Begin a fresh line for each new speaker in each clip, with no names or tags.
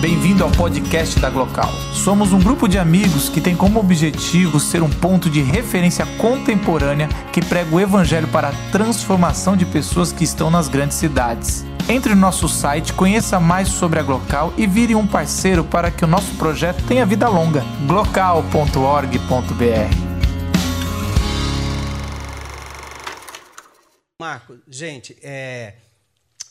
Bem-vindo ao podcast da Glocal. Somos um grupo de amigos que tem como objetivo ser um ponto de referência contemporânea que prega o evangelho para a transformação de pessoas que estão nas grandes cidades. Entre no nosso site, conheça mais sobre a Glocal e vire um parceiro para que o nosso projeto tenha vida longa. glocal.org.br
Marco, gente, é,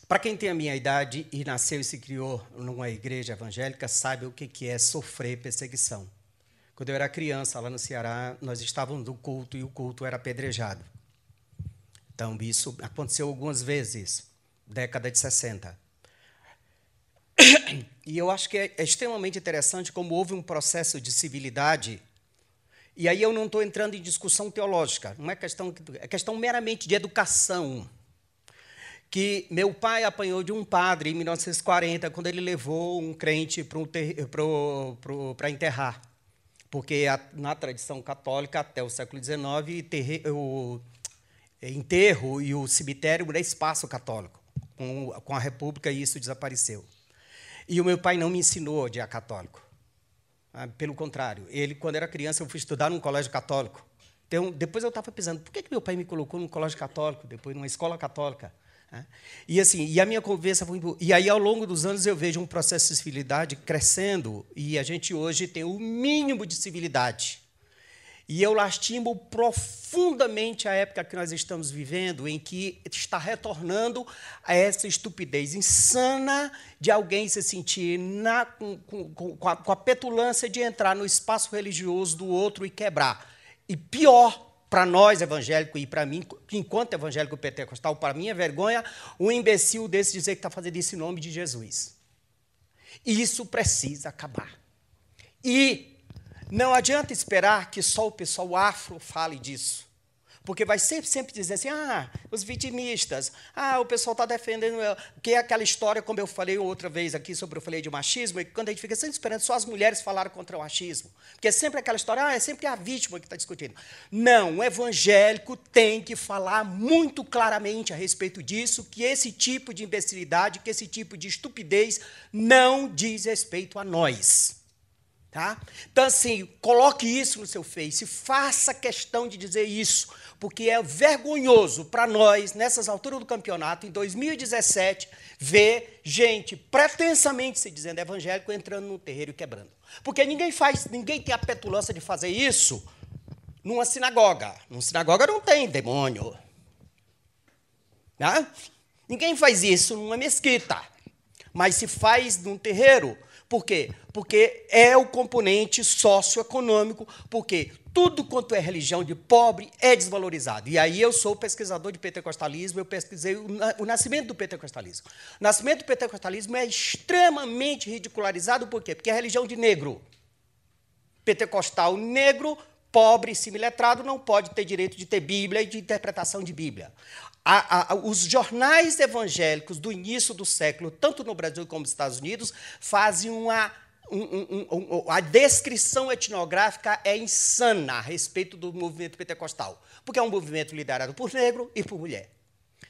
para quem tem a minha idade e nasceu e se criou numa igreja evangélica, sabe o que, é sofrer perseguição. Quando eu era criança, lá no Ceará, nós estávamos no culto e o culto era apedrejado. Então, isso aconteceu algumas vezes, década de 60. E eu acho que é, é extremamente interessante como houve um processo de civilidade. E aí eu não estou entrando em discussão teológica, não é questão, é questão meramente de educação que meu pai apanhou de um padre em 1940, quando ele levou um crente para enterrar. Porque a, na tradição católica, até o século XIX, o enterro e o cemitério era espaço católico. Com, com a República, isso desapareceu. E o meu pai não me ensinou a odiar católico. Ah, pelo contrário, ele, quando era criança, eu fui estudar num colégio católico. Então, depois eu estava pensando, por que, que meu pai me colocou num colégio católico, depois numa escola católica? Né? E assim, e a minha conversa foi. E aí, ao longo dos anos, eu vejo um processo de civilidade crescendo, e a gente hoje tem o mínimo de civilidade. E eu lastimo profundamente a época que nós estamos vivendo, em que está retornando a essa estupidez insana de alguém se sentir na, com, com, com, a, com a petulância de entrar no espaço religioso do outro e quebrar. E pior, para nós evangélicos e para mim, enquanto evangélico pentecostal, para mim é vergonha um imbecil desse dizer que está fazendo isso em nome de Jesus. Isso precisa acabar. E não adianta esperar que só o pessoal afro fale disso. Porque vai sempre, sempre dizer assim, ah, os vitimistas, ah, o pessoal está defendendo, que é aquela história, como eu falei outra vez aqui sobre eu falei de machismo, e quando a gente fica sempre esperando só as mulheres falarem contra o machismo. Porque é sempre aquela história, ah, é sempre a vítima que está discutindo. Não, o evangélico tem que falar muito claramente a respeito disso, que esse tipo de imbecilidade, que esse tipo de estupidez não diz respeito a nós. Tá? Então, assim, coloque isso no seu Face, faça questão de dizer isso, porque é vergonhoso para nós, nessas alturas do campeonato, em 2017, ver gente pretensamente se dizendo evangélico entrando no terreiro e quebrando. Porque ninguém faz, ninguém tem a petulância de fazer isso numa sinagoga. Numa sinagoga não tem demônio. Né? Ninguém faz isso numa mesquita. Mas se faz num terreiro, por quê? Porque é o componente socioeconômico, porque tudo quanto é religião de pobre é desvalorizado. E aí eu sou pesquisador de pentecostalismo, eu pesquisei o, nascimento do pentecostalismo. O nascimento do pentecostalismo é extremamente ridicularizado, por quê? Porque é religião de negro. Pentecostal negro, pobre, similetrado, não pode ter direito de ter Bíblia e de interpretação de Bíblia a, a, os jornais evangélicos do início do século, tanto no Brasil como nos Estados Unidos, fazem uma. Um, um, um, a descrição etnográfica é insana a respeito do movimento pentecostal, porque é um movimento liderado por negro e por mulher.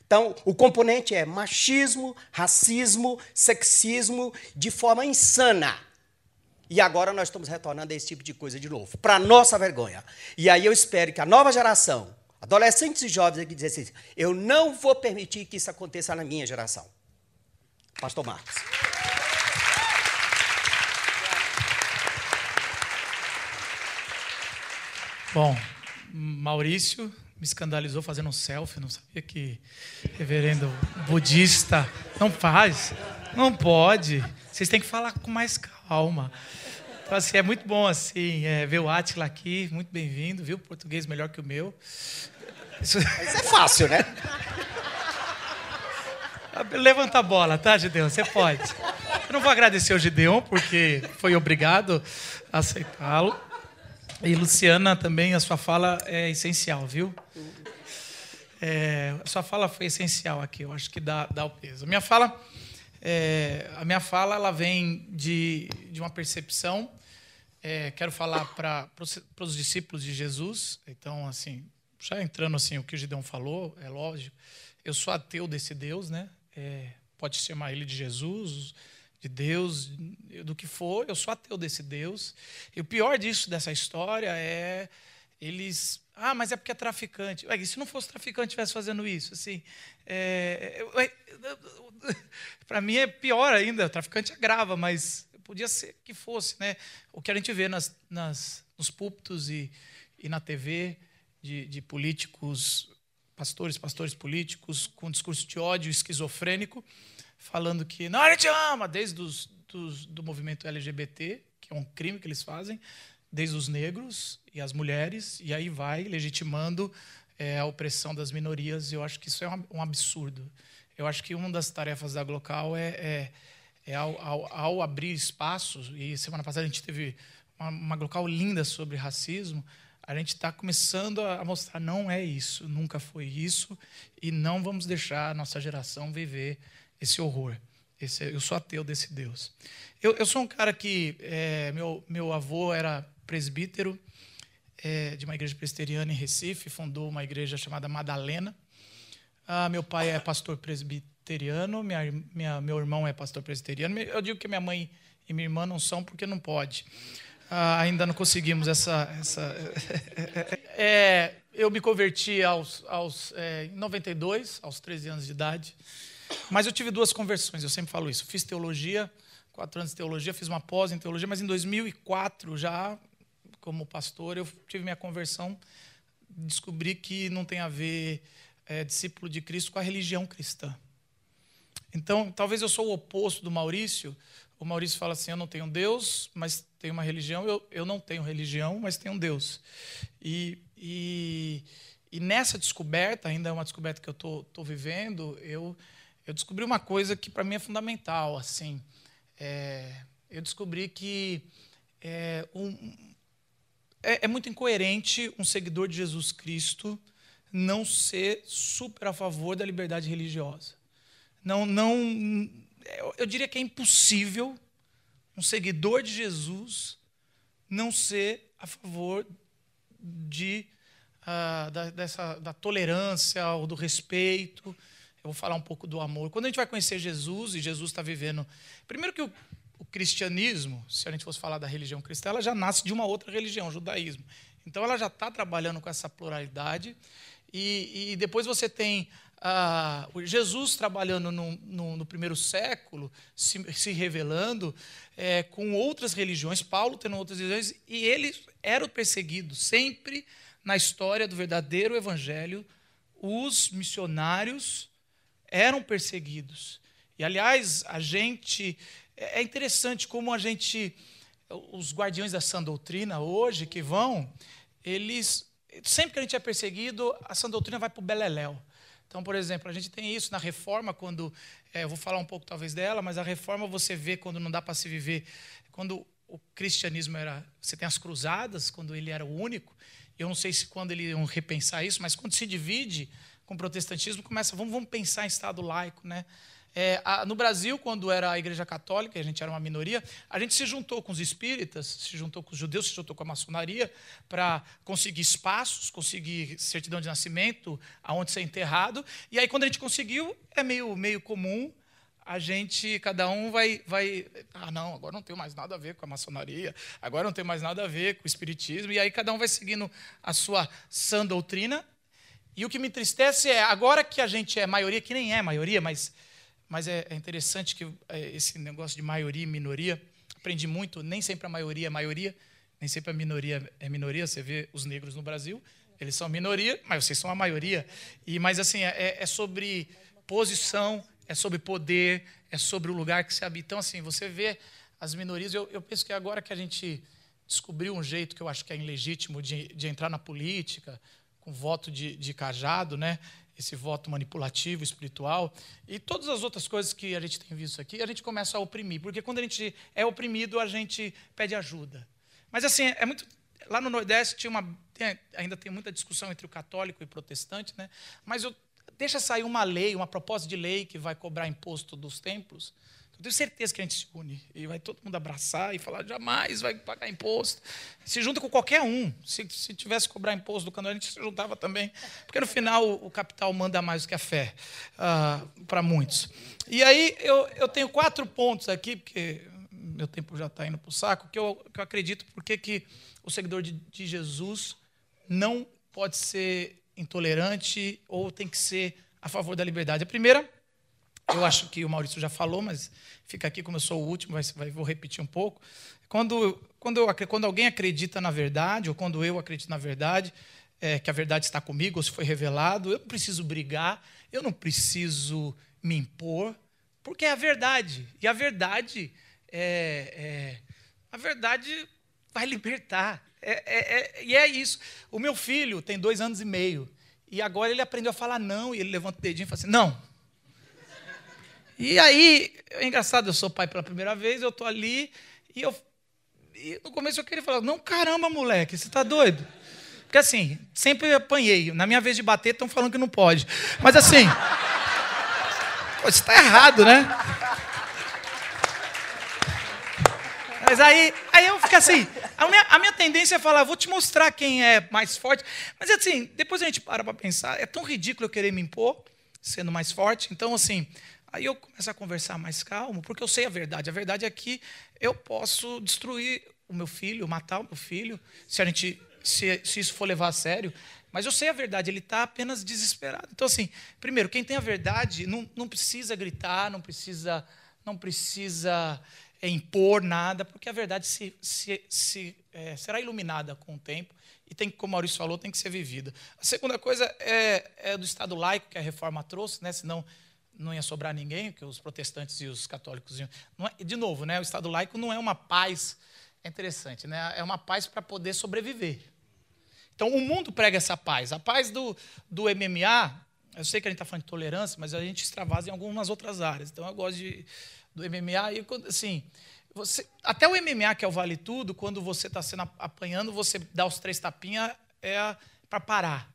Então, o componente é machismo, racismo, sexismo, de forma insana. E agora nós estamos retornando a esse tipo de coisa de novo, para nossa vergonha. E aí eu espero que a nova geração, Adolescentes e jovens aqui dizem assim: eu não vou permitir que isso aconteça na minha geração. Pastor Marcos.
Bom, Maurício me escandalizou fazendo um selfie, não sabia que reverendo budista não faz, não pode. Vocês têm que falar com mais calma. Então, assim, é muito bom assim, é, ver o Atila aqui, muito bem-vindo, viu? Português melhor que o meu.
Isso, Isso é fácil, né?
Levanta a bola, tá, Gideon? Você pode. Eu não vou agradecer o Gideon, porque foi obrigado a aceitá-lo. E Luciana também, a sua fala é essencial, viu? É, a sua fala foi essencial aqui, eu acho que dá, dá o peso. A minha fala, é, a minha fala ela vem de, de uma percepção é, quero falar para os discípulos de Jesus. Então, assim, já entrando assim, o que o Gideon falou, é lógico. Eu sou ateu desse Deus, né? É, pode chamar ele de Jesus, de Deus, do que for, eu sou ateu desse Deus. E o pior disso, dessa história, é eles. Ah, mas é porque é traficante. Ué, se não fosse traficante estivesse fazendo isso? Assim, é, Para mim é pior ainda, o traficante agrava, mas podia ser que fosse. Né? O que a gente vê nas, nas, nos púlpitos e, e na TV de, de políticos, pastores, pastores políticos, com discurso de ódio esquizofrênico, falando que não, a gente ama, desde os, dos, do movimento LGBT, que é um crime que eles fazem, desde os negros e as mulheres, e aí vai legitimando é, a opressão das minorias. Eu acho que isso é um, absurdo. Eu acho que uma das tarefas da Glocal é, é, é ao, ao, ao, abrir espaços, e semana passada a gente teve uma, uma Glocal linda sobre racismo, a gente está começando a mostrar não é isso, nunca foi isso, e não vamos deixar a nossa geração viver esse horror. Esse, eu sou ateu desse Deus. Eu, eu sou um cara que é, meu, meu avô era presbítero é, de uma igreja presbiteriana em Recife, fundou uma igreja chamada Madalena. Ah, meu pai é pastor presbiteriano, minha, minha, meu irmão é pastor presbiteriano. Eu digo que minha mãe e minha irmã não são porque não pode. Ah, ainda não conseguimos essa. essa é, eu me converti aos, aos, é, em 92, aos 13 anos de idade. Mas eu tive duas conversões, eu sempre falo isso. Fiz teologia, quatro anos de teologia, fiz uma pós em teologia, mas em 2004, já como pastor, eu tive minha conversão, descobri que não tem a ver é, discípulo de Cristo com a religião cristã. Então, talvez eu sou o oposto do Maurício. O Maurício fala assim: eu não tenho Deus, mas tenho uma religião. Eu, eu não tenho religião, mas tenho Deus. E, e, e nessa descoberta, ainda é uma descoberta que eu estou vivendo, eu, eu descobri uma coisa que para mim é fundamental. assim é, Eu descobri que é, um, é, é muito incoerente um seguidor de Jesus Cristo não ser super a favor da liberdade religiosa. Não, não, eu diria que é impossível um seguidor de Jesus não ser a favor de, uh, da, dessa, da tolerância ou do respeito. Eu vou falar um pouco do amor. Quando a gente vai conhecer Jesus e Jesus está vivendo. Primeiro que o, o cristianismo, se a gente fosse falar da religião cristã, ela já nasce de uma outra religião, o judaísmo. Então ela já está trabalhando com essa pluralidade e, e depois você tem ah, Jesus trabalhando no, no, no, primeiro século, se, se revelando é, com outras religiões, Paulo tendo outras religiões, e eles eram perseguidos. Sempre na história do verdadeiro evangelho, os missionários eram perseguidos. E, aliás, a gente. É, é interessante como a gente. Os guardiões da sã doutrina hoje que vão, eles sempre que a gente é perseguido, a sã doutrina vai para o beleléu. Então, por exemplo, a gente tem isso na reforma, quando. É, eu vou falar um pouco talvez dela, mas a reforma você vê quando não dá para se viver. Quando o cristianismo era. Você tem as cruzadas, quando ele era o único. Eu não sei se quando eles iam repensar isso, mas quando se divide com o protestantismo, começa. Vamos, vamos pensar em Estado laico, né? É, a, no Brasil, quando era a Igreja Católica, a gente era uma minoria, a gente se juntou com os espíritas, se juntou com os judeus, se juntou com a maçonaria para conseguir espaços, conseguir certidão de nascimento, aonde ser enterrado. E aí, quando a gente conseguiu, é meio, meio comum a gente, cada um vai, vai. Ah, não, agora não tenho mais nada a ver com a maçonaria, agora não tem mais nada a ver com o espiritismo, e aí cada um vai seguindo a sua sã doutrina. E o que me entristece é, agora que a gente é maioria, que nem é maioria, mas mas é, é interessante que é, esse negócio de maioria e minoria, aprendi muito, nem sempre a maioria é maioria, nem sempre a minoria é minoria. Você vê os negros no Brasil, eles são minoria, mas vocês são a maioria. E Mas assim, é, é sobre posição, é sobre poder, é sobre o lugar que se habita. Então, assim, você vê as minorias. Eu, eu penso que agora que a gente descobriu um jeito que eu acho que é ilegítimo de, de entrar na política, com voto de, de cajado, né? Esse voto manipulativo, espiritual, e todas as outras coisas que a gente tem visto aqui, a gente começa a oprimir, porque quando a gente é oprimido, a gente pede ajuda. Mas assim, é muito lá no Nordeste tinha uma tem, ainda tem muita discussão entre o católico e o protestante, né? Mas eu, deixa sair uma lei, uma proposta de lei que vai cobrar imposto dos templos. Eu tenho certeza que a gente se une e vai todo mundo abraçar e falar jamais vai pagar imposto. Se junta com qualquer um. Se, se tivesse que cobrar imposto do canal, a gente se juntava também. Porque no final o, capital manda mais do que a fé uh, para muitos. E aí eu, eu tenho quatro pontos aqui, porque meu tempo já está indo para o saco, que eu, que eu acredito porque que o seguidor de, de Jesus não pode ser intolerante ou tem que ser a favor da liberdade. A primeira eu acho que o Maurício já falou, mas fica aqui como eu sou o último, vou repetir um pouco. Quando, quando, eu, quando alguém acredita na verdade, ou quando eu acredito na verdade, é, que a verdade está comigo, ou se foi revelado, eu não preciso brigar, eu não preciso me impor, porque é a verdade. E a verdade é, é a verdade vai libertar. É, é, é, e é isso. O meu filho tem dois anos e meio. E agora ele aprendeu a falar não, e ele levanta o dedinho e fala assim: não, e aí, é engraçado, eu sou pai pela primeira vez, eu estou ali, e eu. E no começo eu queria falar, não, caramba, moleque, você está doido? Porque assim, sempre apanhei. Na minha vez de bater, estão falando que não pode. Mas assim. Pô, isso está errado, né? Mas aí, aí eu fico assim. A minha, a minha tendência é falar, vou te mostrar quem é mais forte. Mas assim, depois a gente para para pensar, é tão ridículo eu querer me impor, sendo mais forte. Então, assim, Aí eu começo a conversar mais calmo, porque eu sei a verdade. A verdade é que eu posso destruir o meu filho, matar o meu filho, se a gente se, se isso for levar a sério. Mas eu sei a verdade, ele está apenas desesperado. Então, assim, primeiro, quem tem a verdade não, não precisa gritar, não precisa, não precisa é, impor nada, porque a verdade se, se, se é, será iluminada com o tempo e tem, como o Maurício falou, tem que ser vivida. A segunda coisa é, é do Estado laico que a reforma trouxe, né? senão não ia sobrar ninguém, que os protestantes e os católicos iam. É, de novo, né, o Estado laico não é uma paz, é interessante, né, é uma paz para poder sobreviver. Então, o mundo prega essa paz. A paz do, do MMA, eu sei que a gente está falando de tolerância, mas a gente extravasa em algumas outras áreas. Então, eu gosto de, do MMA. E, assim, você, até o MMA, que é o vale tudo, quando você está sendo apanhando, você dá os três tapinhas é para parar.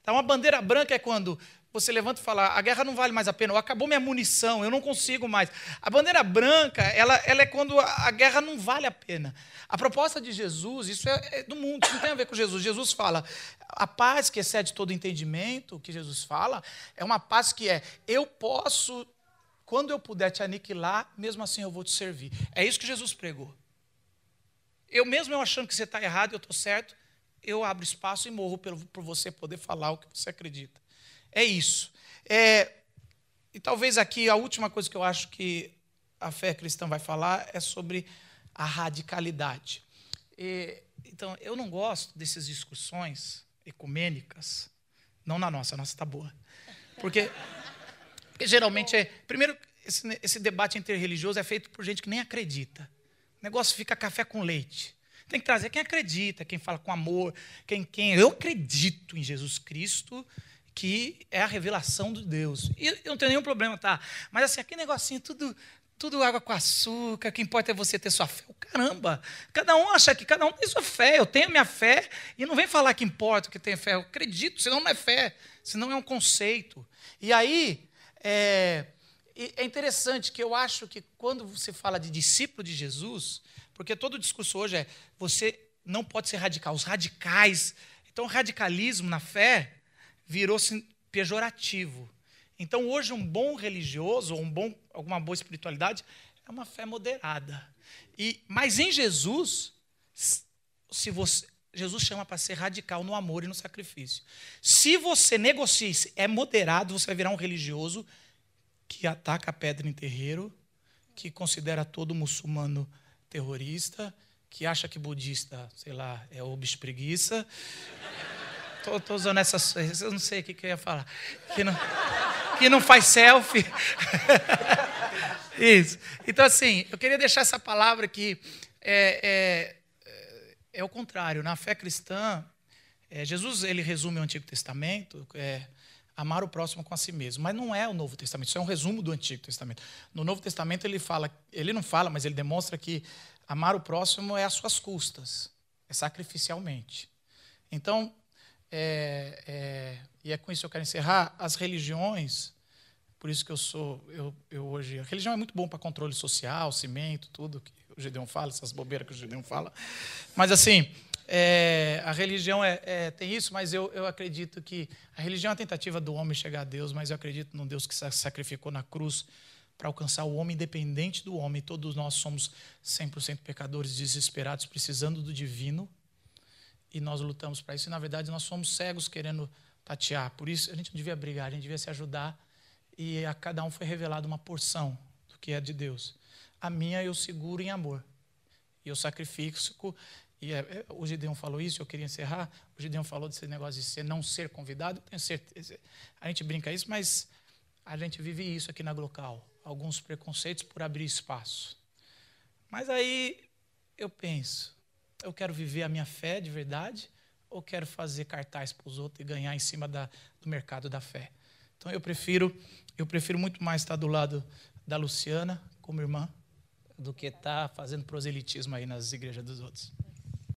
Então, uma bandeira branca é quando você levanta e fala: a guerra não vale mais a pena, ou acabou minha munição, eu não consigo mais. A bandeira branca, ela, ela é quando a, guerra não vale a pena. A proposta de Jesus, isso é, é do mundo, isso não tem a ver com Jesus. Jesus fala: a paz que excede todo entendimento, que Jesus fala, é uma paz que é: eu posso, quando eu puder te aniquilar, mesmo assim eu vou te servir. É isso que Jesus pregou. Eu mesmo eu achando que você está errado, eu estou certo, eu abro espaço e morro por você poder falar o que você acredita. É isso. É, e talvez aqui a última coisa que eu acho que a fé cristã vai falar é sobre a radicalidade. E, então, eu não gosto dessas discussões ecumênicas, não na nossa, a nossa está boa. Porque, porque, geralmente é. Primeiro, esse, esse debate interreligioso é feito por gente que nem acredita. O negócio fica café com leite. Tem que trazer quem acredita, quem fala com amor, quem, quem eu acredito em Jesus Cristo que é a revelação de Deus. E eu não tenho nenhum problema, tá? Mas assim, aquele negocinho, tudo, tudo água com açúcar, o que importa é você ter sua fé. Caramba, cada um acha que cada um tem sua fé. Eu tenho minha fé e não vem falar que importa que tem fé. Eu acredito, senão não é fé, senão é um conceito. E aí, é, é interessante que eu acho que quando você fala de discípulo de Jesus, porque todo o discurso hoje é você não pode ser radical. Os radicais. Então, radicalismo na fé virou-se pejorativo. Então, hoje, um bom religioso, ou um bom, alguma boa espiritualidade, é uma fé moderada. E, mas em Jesus, se você, Jesus chama para ser radical no amor e no sacrifício. Se você negocia, é moderado, você vai virar um religioso que ataca a pedra em terreiro, que considera todo muçulmano terrorista, que acha que budista, sei lá, é obis preguiça. Estou usando essas. Eu não sei o que, que eu ia falar. Que não, que não faz selfie. Isso. Então, assim, eu queria deixar essa palavra que é, é, é o contrário. Na fé cristã, é, Jesus ele resume o Antigo Testamento, é, amar o próximo com a si mesmo. Mas não é o Novo Testamento, isso é um resumo do Antigo Testamento. No Novo Testamento ele fala, ele não fala, mas ele demonstra que amar o próximo é às suas custas, é sacrificialmente. Então, é, é, e é com isso que eu quero encerrar, as religiões Por isso que eu sou, eu, eu hoje. A religião é muito bom para controle social, cimento, tudo que o Gideon fala, essas bobeiras que o Gideon fala. Mas assim, é, a religião é, é, tem isso, mas eu, eu acredito que a religião é a tentativa do homem chegar a Deus, mas eu acredito num Deus que se sacrificou na cruz para alcançar o homem independente do homem. Todos nós somos 100% pecadores, desesperados, precisando do divino, e nós lutamos para isso. E na verdade nós somos cegos querendo tatear. Por isso a gente não devia brigar, a gente devia se ajudar e a cada um foi revelada uma porção do que é de Deus. A minha eu seguro em amor. E eu sacrifico. E é, é, o Gideon falou isso, eu queria encerrar. O Gideon falou desse negócio de ser, não ser convidado. Tenho certeza. A gente brinca isso, mas a gente vive isso aqui na Glocal. Alguns preconceitos por abrir espaço. Mas aí eu penso, eu quero viver a minha fé de verdade ou quero fazer cartaz para os outros e ganhar em cima da, do mercado da fé? Então eu prefiro eu prefiro muito mais estar do lado da Luciana como irmã do que estar fazendo proselitismo aí nas igrejas dos outros.